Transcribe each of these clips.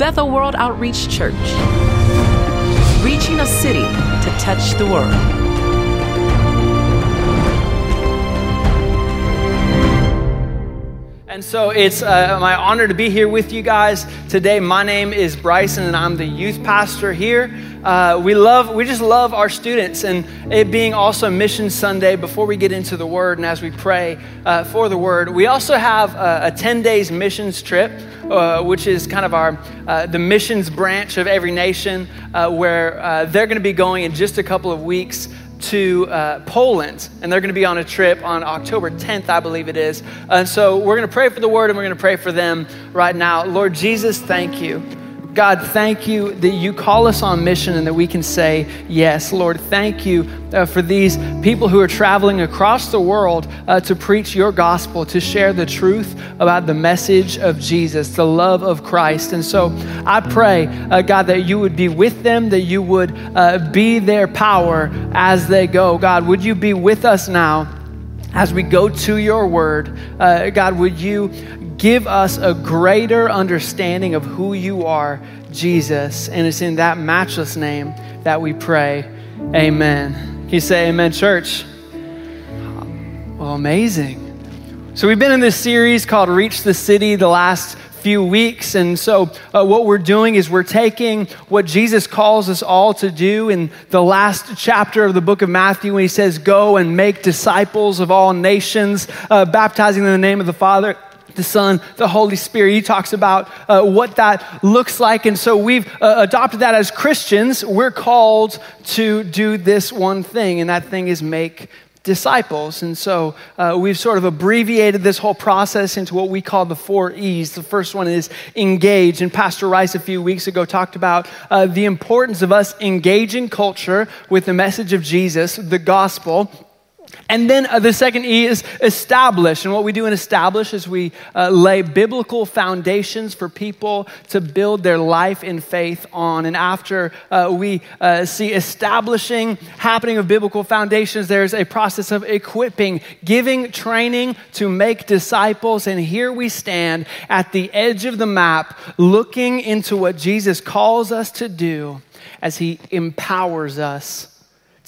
Bethel World Outreach Church, reaching a city to touch the world. And so it's uh, my honor to be here with you guys today. My name is Bryson, and I'm the youth pastor here. Uh, we love, we just love our students, and it being also Mission Sunday. Before we get into the Word, and as we pray uh, for the Word, we also have a, a 10 days missions trip, uh, which is kind of our uh, the missions branch of every nation, uh, where they're going to be going in just a couple of weeks to uh, Poland, and they're going to be on a trip on October 10th, I believe it is. And so we're going to pray for the word and we're going to pray for them right now. Lord Jesus, thank you. God, thank you that you call us on mission and that we can say yes. Lord, thank you uh, for these people who are traveling across the world uh, to preach your gospel, to share the truth about the message of Jesus, the love of Christ. And so I pray, uh, God, that you would be with them, that you would uh, be their power as they go. God, would you be with us now? As we go to your word, uh, God, would you give us a greater understanding of who you are, Jesus. And it's in that matchless name that we pray. Amen. Can you say amen, church? Well, amazing. So, we've been in this series called Reach the City the last few weeks. And so, uh, what we're doing is we're taking what Jesus calls us all to do in the last chapter of the book of Matthew when he says, Go and make disciples of all nations, uh, baptizing in the name of the Father the Son, the Holy Spirit. He talks about uh, what that looks like. And so we've uh, adopted that as Christians. We're called to do this one thing, and that thing is make disciples. And so uh, we've sort of abbreviated this whole process into what we call the four E's. The first one is engage. And Pastor Rice a few weeks ago talked about uh, the importance of us engaging culture with the message of Jesus, the gospel and then uh, the second E is establish. And what we do in establish is we uh, lay biblical foundations for people to build their life in faith on. And after uh, we uh, see establishing happening of biblical foundations, there's a process of equipping, giving training to make disciples. And here we stand at the edge of the map, looking into what Jesus calls us to do as he empowers us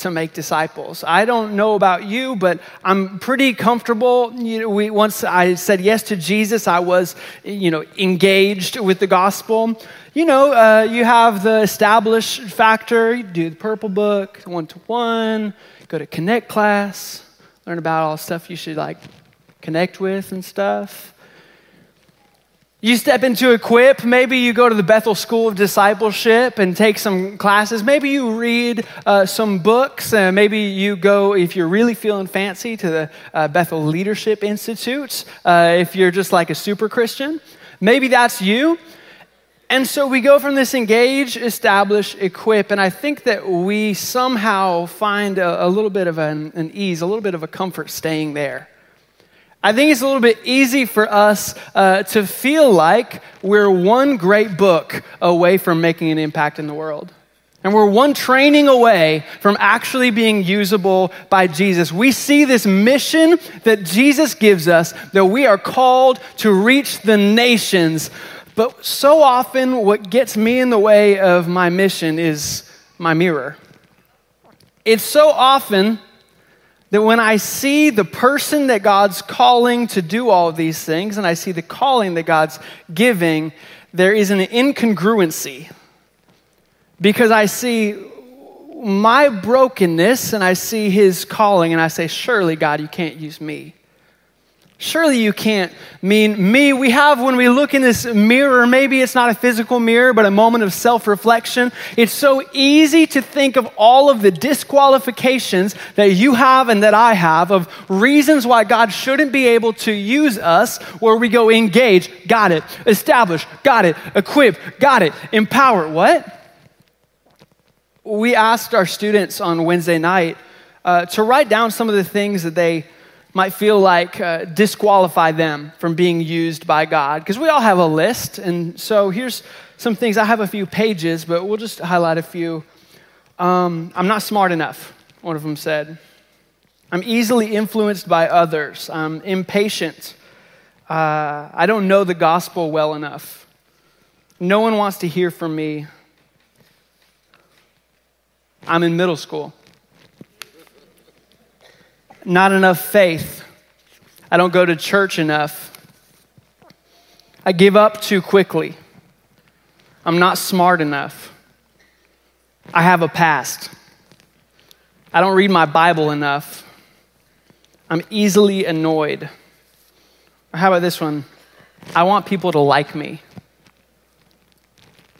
to make disciples. I don't know about you, but I'm pretty comfortable. You know, we, once I said yes to Jesus, I was, you know, engaged with the gospel. You know, uh, you have the established factor. You do the purple book, one to one, go to connect class, learn about all stuff you should like connect with and stuff. You step into Equip, maybe you go to the Bethel School of Discipleship and take some classes. Maybe you read uh, some books. Uh, maybe you go, if you're really feeling fancy, to the uh, Bethel Leadership Institute, uh, if you're just like a super Christian. Maybe that's you. And so we go from this engage, establish, equip, and I think that we somehow find a, a little bit of an, an ease, a little bit of a comfort staying there. I think it's a little bit easy for us uh, to feel like we're one great book away from making an impact in the world. And we're one training away from actually being usable by Jesus. We see this mission that Jesus gives us that we are called to reach the nations. But so often, what gets me in the way of my mission is my mirror. It's so often that when I see the person that God's calling to do all of these things, and I see the calling that God's giving, there is an incongruency. Because I see my brokenness and I see his calling, and I say, Surely, God, you can't use me. Surely you can't mean me. We have, when we look in this mirror, maybe it's not a physical mirror, but a moment of self reflection. It's so easy to think of all of the disqualifications that you have and that I have of reasons why God shouldn't be able to use us, where we go engage, got it, establish, got it, equip, got it, empower. What? We asked our students on Wednesday night uh, to write down some of the things that they might feel like uh, disqualify them from being used by God. Because we all have a list. And so here's some things. I have a few pages, but we'll just highlight a few. Um, I'm not smart enough, one of them said. I'm easily influenced by others. I'm impatient. Uh, I don't know the gospel well enough. No one wants to hear from me. I'm in middle school. Not enough faith. I don't go to church enough. I give up too quickly. I'm not smart enough. I have a past. I don't read my Bible enough. I'm easily annoyed. Or how about this one? I want people to like me.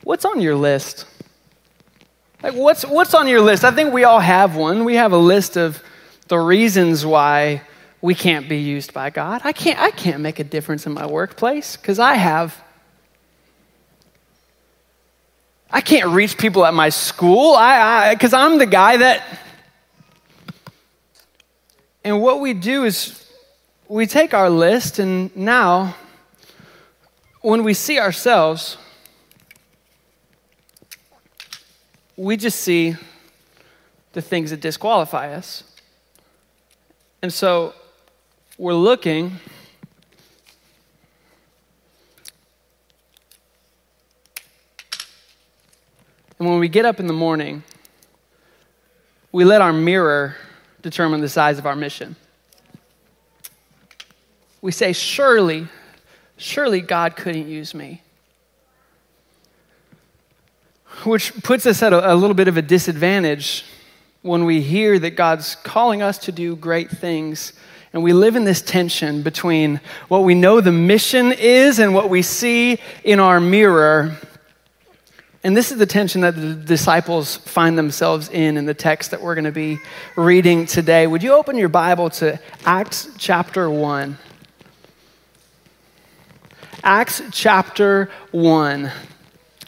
What's on your list? Like, what's, what's on your list? I think we all have one. We have a list of the reasons why we can't be used by God. I can't, I can't make a difference in my workplace because I have. I can't reach people at my school I because I'm the guy that. And what we do is we take our list, and now when we see ourselves, we just see the things that disqualify us. And so we're looking And when we get up in the morning, we let our mirror determine the size of our mission. We say, Surely, surely God couldn't use me. Which puts us at a, a little bit of a disadvantage when we hear that God's calling us to do great things and we live in this tension between what we know the mission is and what we see in our mirror. And this is the tension that the disciples find themselves in in the text that we're going to be reading today. Would you open your Bible to Acts chapter 1? Acts chapter 1.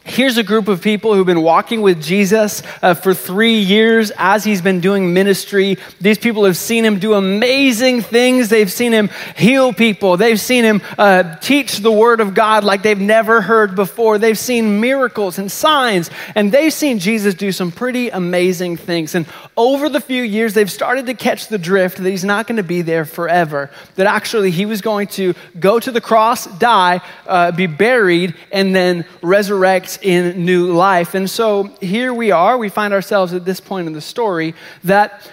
Here's a group of people who've been walking with Jesus uh, for three years as he's been doing ministry. These people have seen him do amazing things. They've seen him heal people. They've seen him uh, teach the word of God like they've never heard before. They've seen miracles and signs, and they've seen Jesus do some pretty amazing things. And over the few years, they've started to catch the drift that he's not going to be there forever. That actually he was going to go to the cross, die, uh, be buried, and then resurrect in new life. And so here we are, we find ourselves at this point in the story that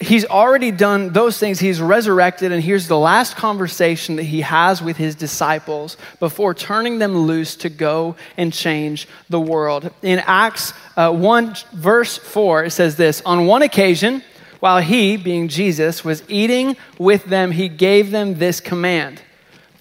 he's already done those things. He's resurrected, and here's the last conversation that he has with his disciples before turning them loose to go and change the world. In Acts uh, 1, verse 4, it says this On one occasion, while he, being Jesus, was eating with them, he gave them this command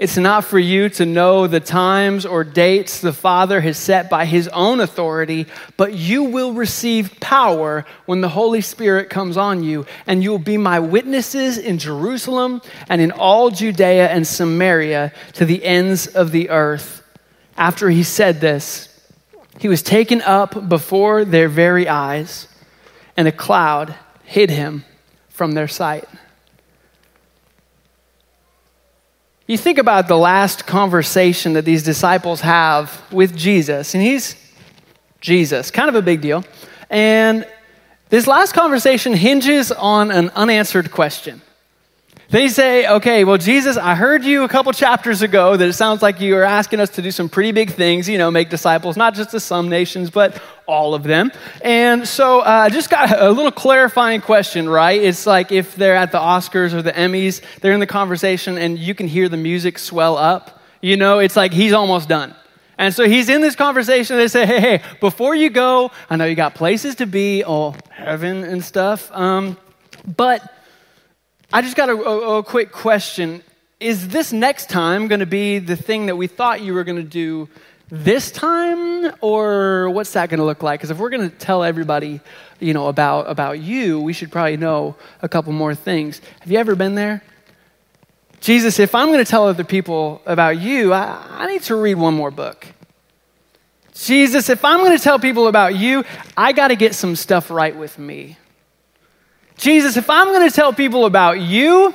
it's not for you to know the times or dates the Father has set by his own authority, but you will receive power when the Holy Spirit comes on you, and you will be my witnesses in Jerusalem and in all Judea and Samaria to the ends of the earth. After he said this, he was taken up before their very eyes, and a cloud hid him from their sight. You think about the last conversation that these disciples have with Jesus, and he's Jesus, kind of a big deal. And this last conversation hinges on an unanswered question. They say, okay, well, Jesus, I heard you a couple chapters ago that it sounds like you are asking us to do some pretty big things, you know, make disciples, not just to some nations, but all of them. And so I uh, just got a little clarifying question, right? It's like if they're at the Oscars or the Emmys, they're in the conversation and you can hear the music swell up. You know, it's like he's almost done. And so he's in this conversation. They say, hey, hey, before you go, I know you got places to be, oh, heaven and stuff. Um, but I just got a, a, a quick question. Is this next time going to be the thing that we thought you were going to do this time or what's that going to look like? Because if we're going to tell everybody you know about about you we should probably know a couple more things. Have you ever been there? Jesus if i'm going to tell other people about you I, I need to read one more book. Jesus if i'm going to tell people about you i got to get some stuff right with me Jesus, if I'm going to tell people about you,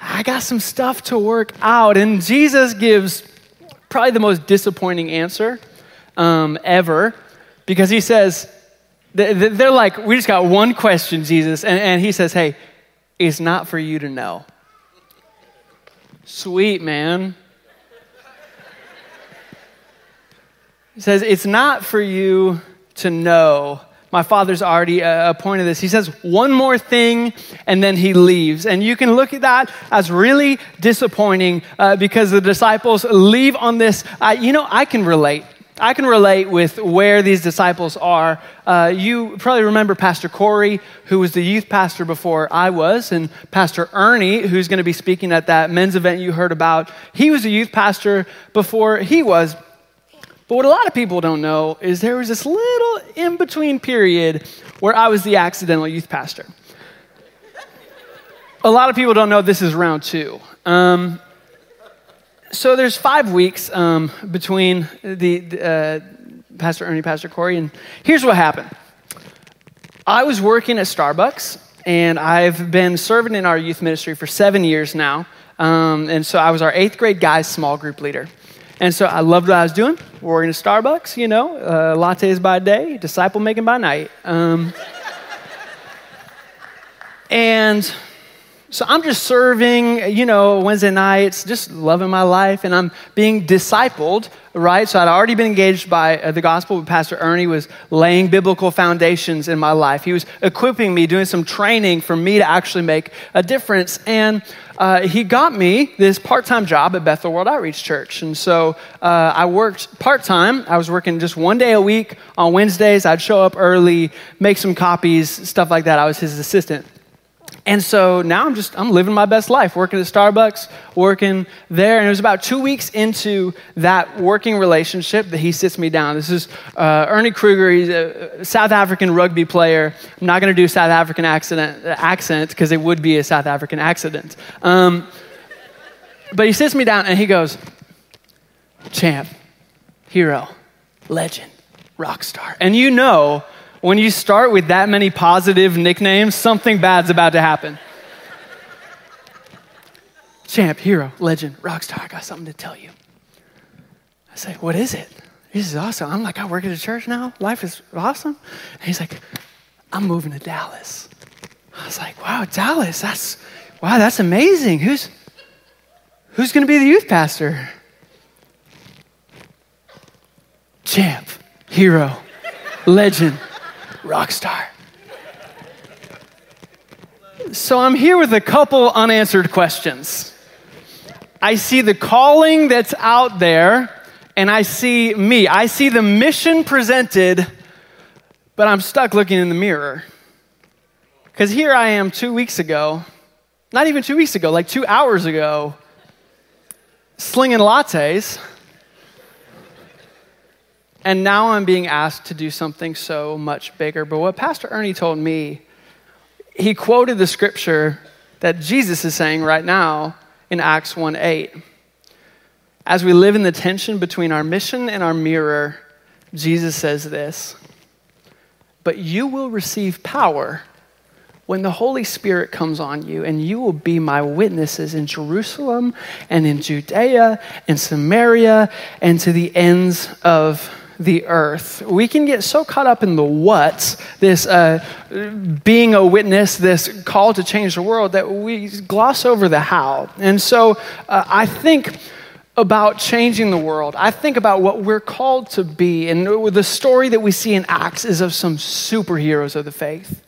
I got some stuff to work out. And Jesus gives probably the most disappointing answer um, ever because he says, they're like, we just got one question, Jesus. And, and he says, hey, it's not for you to know. Sweet, man. He says, it's not for you to know my father's already uh, appointed this. He says one more thing and then he leaves. And you can look at that as really disappointing uh, because the disciples leave on this. Uh, you know, I can relate. I can relate with where these disciples are. Uh, you probably remember Pastor Corey, who was the youth pastor before I was, and Pastor Ernie, who's going to be speaking at that men's event you heard about. He was a youth pastor before he was. But what a lot of people don't know is there was this little in between period where I was the accidental youth pastor. a lot of people don't know this is round two. Um, so there's five weeks um, between the uh, Pastor Ernie, Pastor Corey, and here's what happened. I was working at Starbucks, and I've been serving in our youth ministry for seven years now. Um, and so I was our eighth grade guys small group leader. And so I loved what I was doing. Working at Starbucks, you know, uh, lattes by day, disciple making by night. Um, and so I'm just serving, you know, Wednesday nights, just loving my life, and I'm being discipled, right? So I'd already been engaged by uh, the gospel, but Pastor Ernie was laying biblical foundations in my life. He was equipping me, doing some training for me to actually make a difference. And uh, he got me this part time job at Bethel World Outreach Church. And so uh, I worked part time. I was working just one day a week on Wednesdays. I'd show up early, make some copies, stuff like that. I was his assistant. And so now I'm just, I'm living my best life, working at Starbucks, working there. And it was about two weeks into that working relationship that he sits me down. This is uh, Ernie Kruger. He's a South African rugby player. I'm not going to do South African accent accent because it would be a South African accident. Um, but he sits me down and he goes, champ, hero, legend, rock star. And you know when you start with that many positive nicknames, something bad's about to happen. Champ, hero, legend, rock star, I got something to tell you. I say, What is it? This is awesome. I'm like, I work at a church now. Life is awesome. And he's like, I'm moving to Dallas. I was like, wow, Dallas, that's wow, that's amazing. Who's who's gonna be the youth pastor? Champ, hero, legend, rock star. So I'm here with a couple unanswered questions. I see the calling that's out there, and I see me. I see the mission presented, but I'm stuck looking in the mirror. Because here I am two weeks ago, not even two weeks ago, like two hours ago, slinging lattes and now I'm being asked to do something so much bigger. But what Pastor Ernie told me, he quoted the scripture that Jesus is saying right now in Acts 1 8. As we live in the tension between our mission and our mirror, Jesus says this But you will receive power when the Holy Spirit comes on you, and you will be my witnesses in Jerusalem and in Judea and Samaria and to the ends of the earth. We can get so caught up in the what, this uh, being a witness, this call to change the world, that we gloss over the how. And so uh, I think about changing the world. I think about what we're called to be. And the story that we see in Acts is of some superheroes of the faith.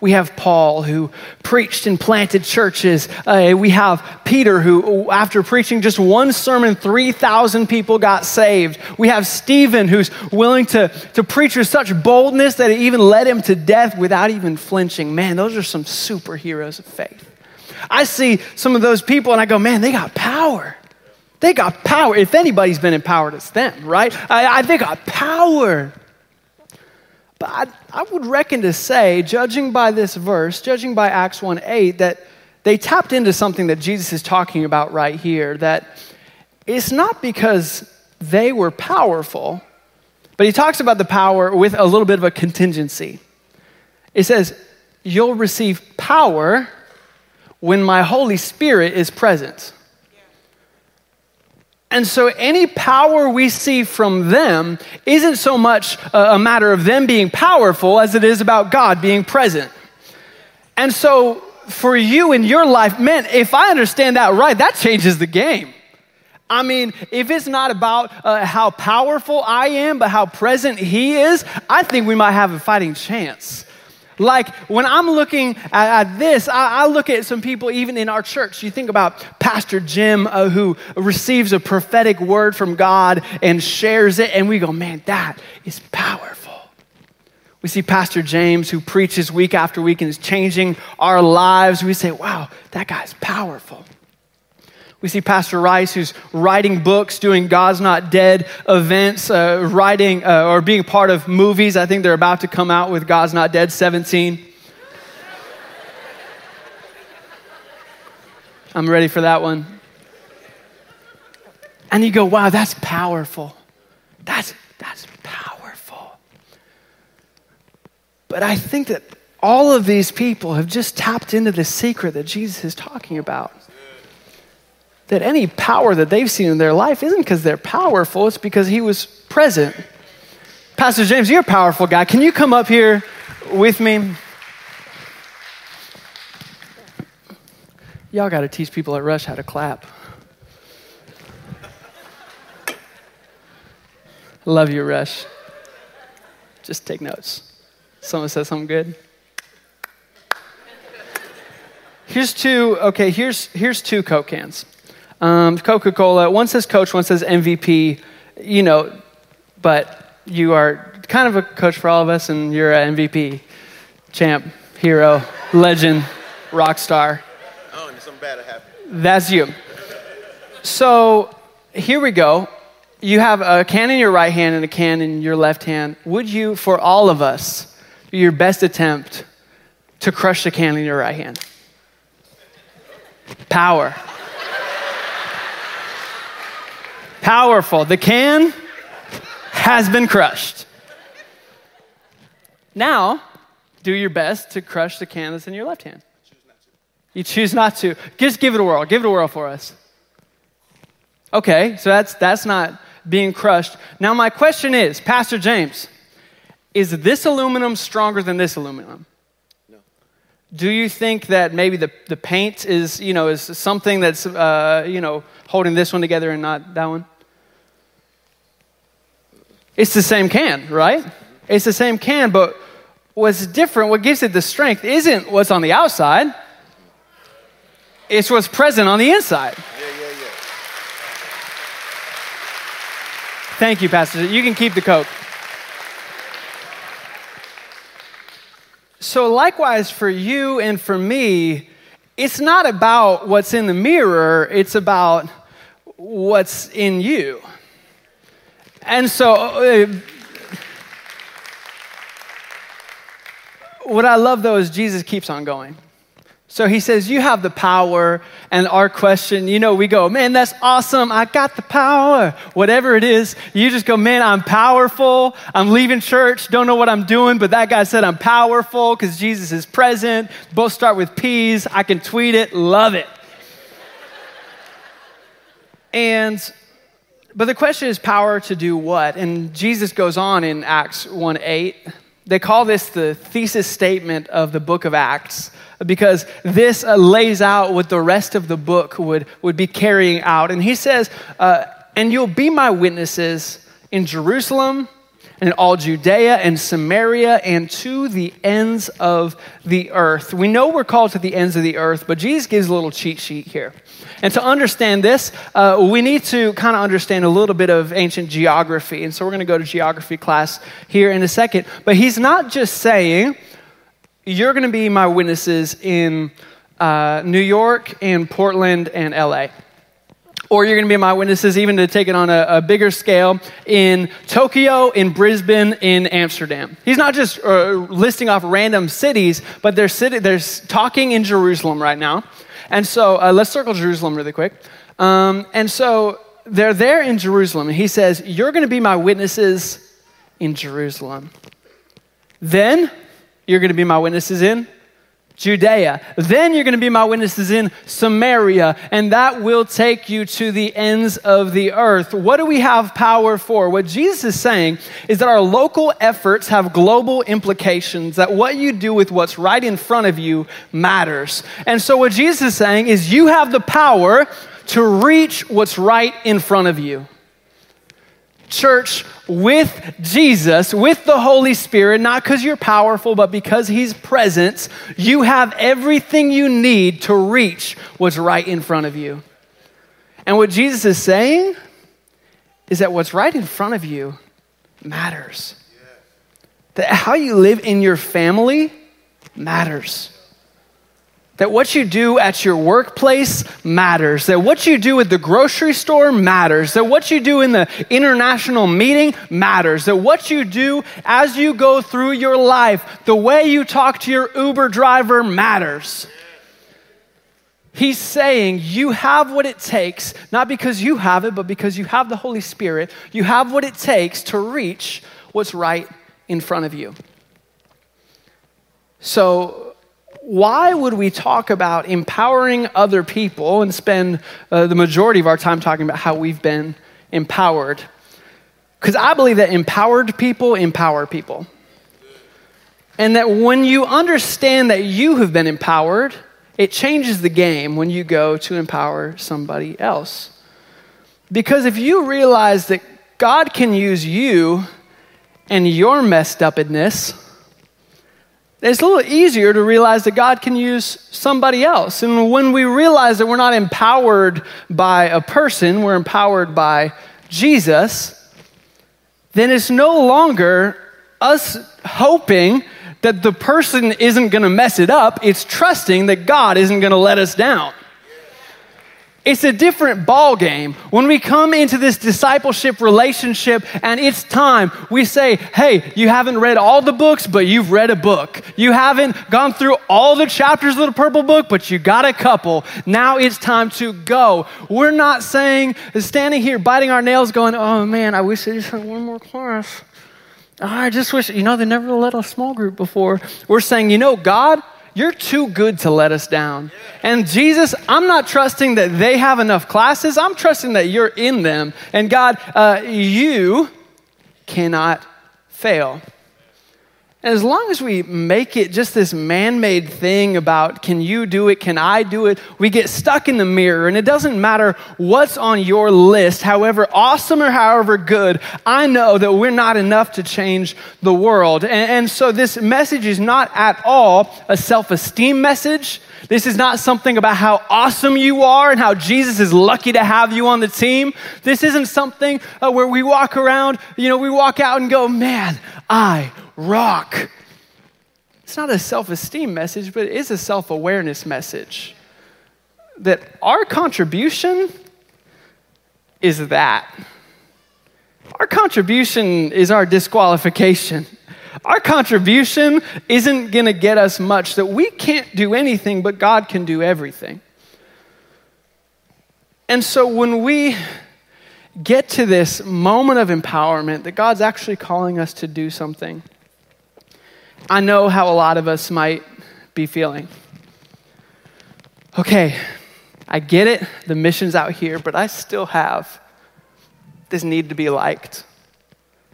We have Paul, who preached and planted churches. Uh, we have Peter, who, after preaching just one sermon, 3,000 people got saved. We have Stephen, who's willing to, to preach with such boldness that it even led him to death without even flinching. Man, those are some superheroes of faith. I see some of those people and I go, man, they got power. They got power. If anybody's been empowered, it's them, right? I, I, they got power. But I, I would reckon to say, judging by this verse, judging by Acts 1 8, that they tapped into something that Jesus is talking about right here. That it's not because they were powerful, but he talks about the power with a little bit of a contingency. It says, you'll receive power when my Holy Spirit is present. And so, any power we see from them isn't so much a, matter of them being powerful as it is about God being present. And so, for you in your life, man, if I understand that right, that changes the game. I mean, if it's not about uh, how powerful I am, but how present He is, I think we might have a fighting chance. Like when I'm looking at, at this, I, I, look at some people even in our church. You think about Pastor Jim uh, who receives a prophetic word from God and shares it, and we go, man, that is powerful. We see Pastor James who preaches week after week and is changing our lives. We say, wow, that guy's powerful. We see Pastor Rice, who's writing books, doing God's Not Dead events, uh, writing uh, or being part of movies. I think they're about to come out with God's Not Dead 17. I'm ready for that one. And you go, wow, that's powerful. That's, that's powerful. But I think that all of these people have just tapped into the secret that Jesus is talking about that any power that they've seen in their life isn't because they're powerful, it's because he was present. Pastor James, you're a powerful guy. Can you come up here with me? Y'all got to teach people at Rush how to clap. Love you, Rush. Just take notes. Someone says something good. Here's two, okay, here's, here's two Coke cans um, Coca Cola. One says coach, one says MVP, you know, but you are kind of a coach for all of us, and you're an MVP, champ, hero, legend, rock star. Oh, and something bad happened. That's you. So here we go. You have a can in your right hand and a can in your left hand. Would you, for all of us, do your best attempt to crush the can in your right hand? Power. Powerful. The can has been crushed. Now, do your best to crush the can that's in your left hand. You choose not to. Just give it a whirl. Give it a whirl for us. Okay, so that's, that's not being crushed. Now, my question is Pastor James, is this aluminum stronger than this aluminum? No. Do you think that maybe the, the paint is, you know, is something that's, uh, you know, holding this one together and not that one? It's the same can, right? It's the same can, but what's different, what gives it the strength, isn't what's on the outside, it's what's present on the inside. Yeah, yeah, yeah. Thank you, Pastor. You can keep the Coke. So, likewise, for you and for me, it's not about what's in the mirror, it's about what's in you. And so, uh, what I love though is Jesus keeps on going. So he says, You have the power. And our question, you know, we go, Man, that's awesome. I got the power. Whatever it is, you just go, Man, I'm powerful. I'm leaving church. Don't know what I'm doing, but that guy said I'm powerful because Jesus is present. Both start with P's. I can tweet it. Love it. and but the question is power to do what? And Jesus goes on in Acts 1 8. They call this the thesis statement of the book of Acts because this uh, lays out what the rest of the book would, would be carrying out. And he says, uh, And you'll be my witnesses in Jerusalem and all Judea and Samaria and to the ends of the earth. We know we're called to the ends of the earth, but Jesus gives a little cheat sheet here. And to understand this, uh, we need to kind of understand a little bit of ancient geography. And so we're going to go to geography class here in a second. But he's not just saying, you're going to be my witnesses in uh, New York and Portland and LA. Or you're going to be my witnesses, even to take it on a, a, bigger scale, in Tokyo, in Brisbane, in Amsterdam. He's not just uh, listing off random cities, but they're, city, they're talking in Jerusalem right now. And so uh, let's circle Jerusalem really quick. Um, and so they're there in Jerusalem, and he says, You're going to be my witnesses in Jerusalem. Then you're going to be my witnesses in Judea. Then you're going to be my witnesses in Samaria, and that will take you to the ends of the earth. What do we have power for? What Jesus is saying is that our local efforts have global implications, that what you do with what's right in front of you matters. And so, what Jesus is saying is you have the power to reach what's right in front of you church with Jesus, with the Holy Spirit, not because you're powerful, but because He's present, you have everything you need to reach what's right in front of you. And what Jesus is saying is that what's right in front of you matters. That how you live in your family matters. That what you do at your workplace matters. That what you do at the grocery store matters. That what you do in the international meeting matters. That what you do as you go through your life, the way you talk to your Uber driver matters. He's saying you have what it takes, not because you have it, but because you have the Holy Spirit. You have what it takes to reach what's right in front of you. So, why would we talk about empowering other people and spend uh, the majority of our time talking about how we've been empowered? Because I believe that empowered people empower people. And that when you understand that you have been empowered, it changes the game when you go to empower somebody else. Because if you realize that God can use you and your messed upness it's a little easier to realize that God can use somebody else. And when we realize that we're not empowered by a person, we're empowered by Jesus, then it's no longer us hoping that the person isn't going to mess it up. It's trusting that God isn't going to let us down. It's a different ball game. When we come into this discipleship relationship and it's time, we say, "Hey, you haven't read all the books, but you've read a book. You haven't gone through all the chapters of the purple book, but you got a couple. Now it's time to go." We're not saying standing here biting our nails going, "Oh man, I wish I just had one more class." I just wish, you know, they never let a small group before. We're saying, you know, God, you're too good to let us down. And Jesus, I'm not trusting that they have enough classes. I'm trusting that you're in them. And God, uh, you cannot fail. And as long as we make it just this man made thing about can you do it, can I do it, we get stuck in the mirror. And it doesn't matter what's on your list, however awesome or however good, I know that we're not enough to change the world. And, and so this message is not at all a self esteem message. This is not something about how awesome you are and how Jesus is lucky to have you on the team. This isn't something uh, where we walk around, you know, we walk out and go, man, I rock. It's not a self esteem message, but it is a self awareness message. That our contribution is that. Our contribution is our disqualification. Our contribution isn't going to get us much, that we can't do anything, but God can do everything. And so when we get to this moment of empowerment, that God's actually calling us to do something, I know how a lot of us might be feeling. Okay, I get it, the mission's out here, but I still have this need to be liked.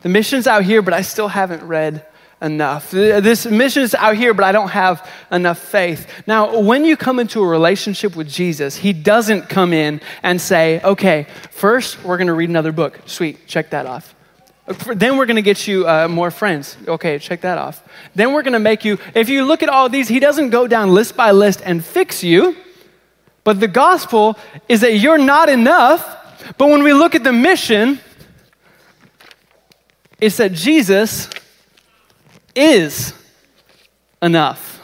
The mission's out here, but I still haven't read enough. This mission's out here, but I don't have enough faith. Now, when you come into a relationship with Jesus, He doesn't come in and say, okay, first we're going to read another book. Sweet, check that off. Then we're going to get you uh, more friends. Okay, check that off. Then we're going to make you, if you look at all these, he doesn't go down list by list and fix you. But the gospel is that you're not enough. But when we look at the mission, it's that Jesus is enough.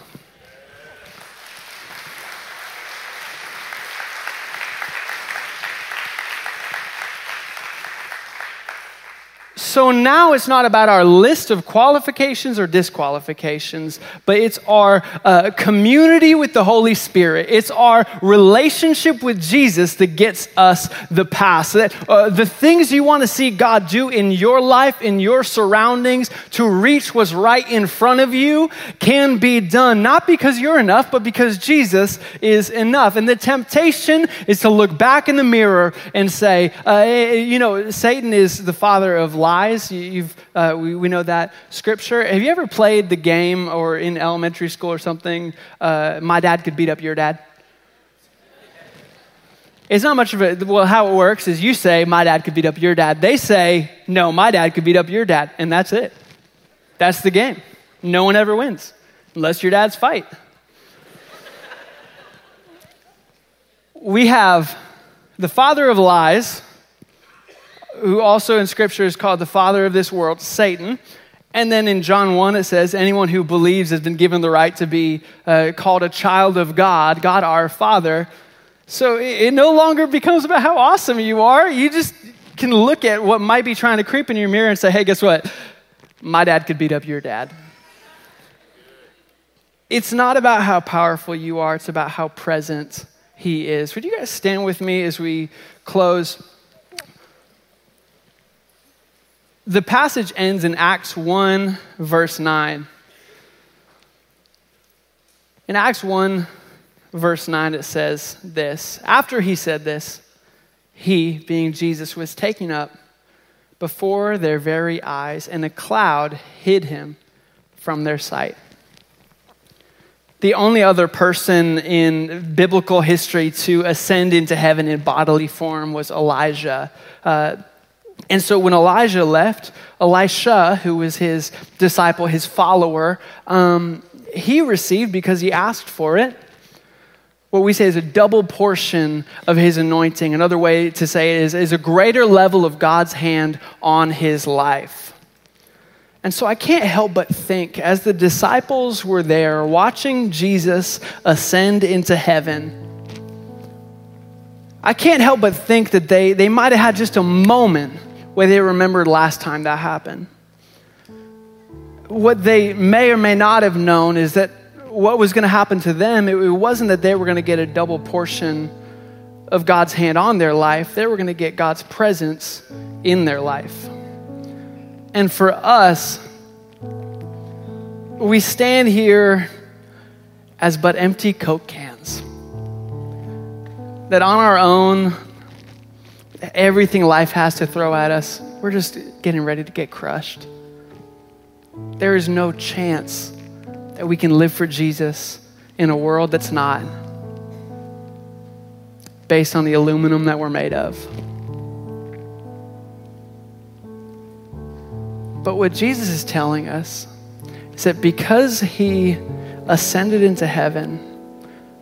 So now it's not about our list of qualifications or disqualifications, but it's our uh, community with the Holy Spirit. It's our relationship with Jesus that gets us the pass. That, uh, the things you want to see God do in your life, in your surroundings, to reach what's right in front of you can be done, not because you're enough, but because Jesus is enough. And the temptation is to look back in the mirror and say, uh, you know, Satan is the father of lies. You've, uh, we, we know that scripture. Have you ever played the game or in elementary school or something? Uh, my dad could beat up your dad. It's not much of a, well, how it works is you say, my dad could beat up your dad. They say, no, my dad could beat up your dad. And that's it. That's the game. No one ever wins unless your dads fight. we have the father of lies, who also in scripture is called the father of this world, Satan. And then in John 1, it says, anyone who believes has been given the right to be uh, called a child of God, God our Father. So it, it no longer becomes about how awesome you are. You just can look at what might be trying to creep in your mirror and say, hey, guess what? My dad could beat up your dad. It's not about how powerful you are, it's about how present he is. Would you guys stand with me as we close? The passage ends in Acts 1, verse 9. In Acts 1, verse 9, it says this After he said this, he, being Jesus, was taken up before their very eyes, and a cloud hid him from their sight. The only other person in biblical history to ascend into heaven in bodily form was Elijah. Uh, and so when Elijah left, Elisha, who was his disciple, his follower, um, he received because he asked for it what we say is a double portion of his anointing. Another way to say it is, is a greater level of God's hand on his life. And so I can't help but think, as the disciples were there watching Jesus ascend into heaven, I can't help but think that they, they might have had just a moment where they remembered last time that happened. What they may or may not have known is that what was going to happen to them, it wasn't that they were going to get a double portion of God's hand on their life, they were going to get God's presence in their life. And for us, we stand here as but empty Coke cans. That on our own, everything life has to throw at us, we're just getting ready to get crushed. There is no chance that we can live for Jesus in a world that's not based on the aluminum that we're made of. But what Jesus is telling us is that because he ascended into heaven,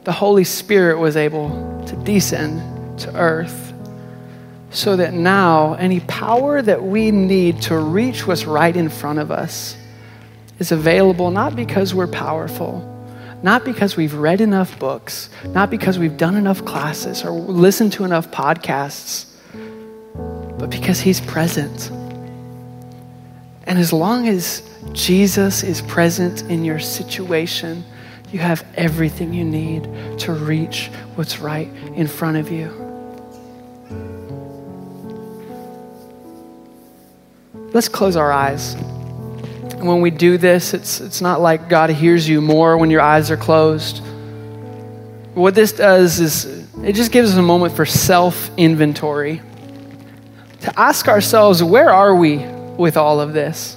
the Holy Spirit was able to descend to earth so that now any power that we need to reach what's right in front of us is available not because we're powerful, not because we've read enough books, not because we've done enough classes or listened to enough podcasts, but because He's present. And as long as Jesus is present in your situation, you have everything you need to reach what's right in front of you. Let's close our eyes And when we do this, it's, it's not like God hears you more when your eyes are closed. What this does is it just gives us a moment for self inventory to ask ourselves, where are we with all of this?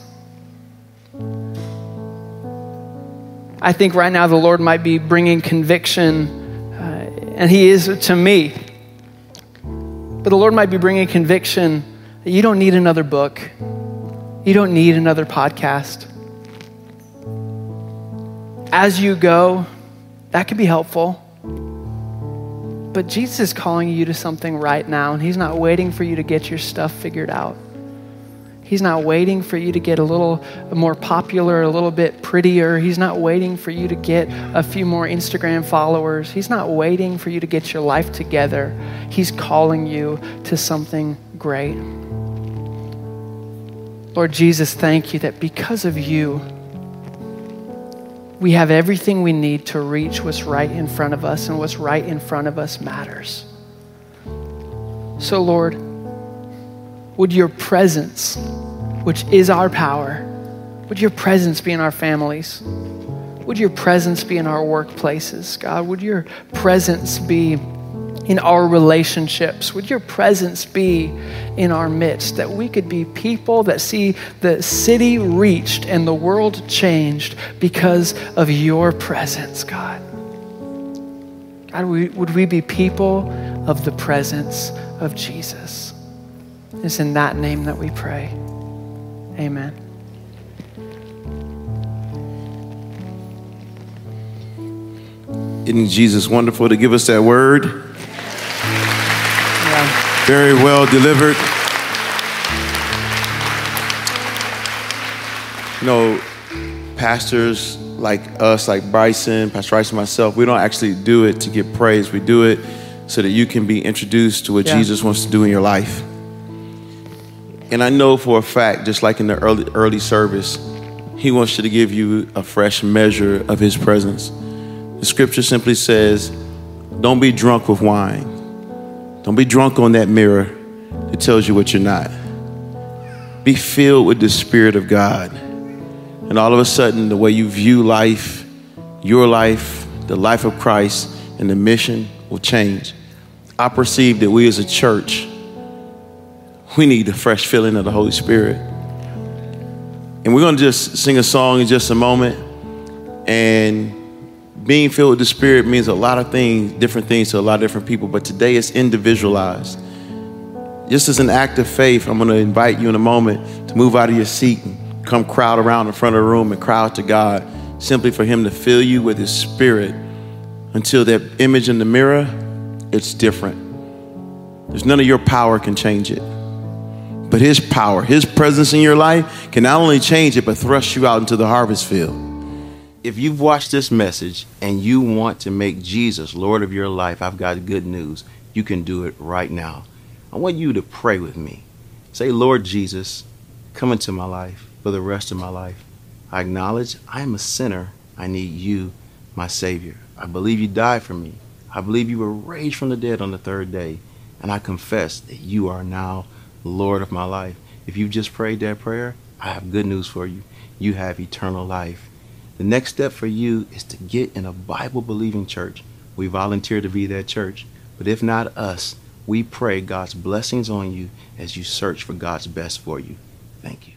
I think right now the Lord might be bringing conviction, uh, and He is to me. But the Lord might be bringing conviction that you don't need another book. You don't need another podcast. As you go, that can be helpful. But Jesus is calling you to something right now, and He's not waiting for you to get your stuff figured out. He's not waiting for you to get a little more popular, a little bit prettier. He's not waiting for you to get a few more Instagram followers. He's not waiting for you to get your life together. He's calling you to something great. Lord Jesus, thank you that because of you, we have everything we need to reach what's right in front of us, and what's right in front of us matters. So, Lord, would your presence, which is our power, would your presence be in our families? Would your presence be in our workplaces, God? Would your presence be in our relationships? Would your presence be in our midst that we could be people that see the city reached and the world changed because of your presence, God? God, would we be people of the presence of Jesus? It's in that name that we pray. Amen. Isn't Jesus wonderful to give us that word? Very well delivered. You know, pastors like us, like Bryson, Pastor Bryson, myself, we don't actually do it to get praise. We do it so that you can be introduced to what Yeah. Jesus wants to do in your life. And I know for a fact, just like in the early, early service, he wants you to give you a fresh measure of his presence. The scripture simply says, Don't be drunk with wine. Don't be drunk on that mirror that tells you what you're not. Be filled with the Spirit of God. And all of a sudden, the way you view life, your life, the life of Christ, and the mission will change. I perceive that we as a church, we need a fresh filling of the Holy Spirit. And we're going to just sing a song in just a moment. And being filled with the Spirit means a lot of things, different things to a lot of different people, but today it's individualized. Just as an act of faith, I'm going to invite you in a moment to move out of your seat and come crowd around in front of the room and cry out to God simply for Him to fill you with His Spirit until that image in the mirror, it's different. There's none of your power can change it. But His power, His presence in your life can not only change it, but thrust you out into the harvest field. If you've watched this message and you want to make Jesus Lord of your life, I've got good news. You can do it right now. I want you to pray with me. Say, Lord Jesus, come into my life for the rest of my life. I acknowledge I am a sinner. I need you, my Savior. I believe you died for me. I believe you were raised from the dead on the third day. And I confess that you are now Lord of my life. If you've just prayed that prayer, I have good news for you. You have eternal life. The next step for you is to get in a Bible believing church. We volunteer to be that church. But if not us, we pray God's blessings on you as you search for God's best for you. Thank you.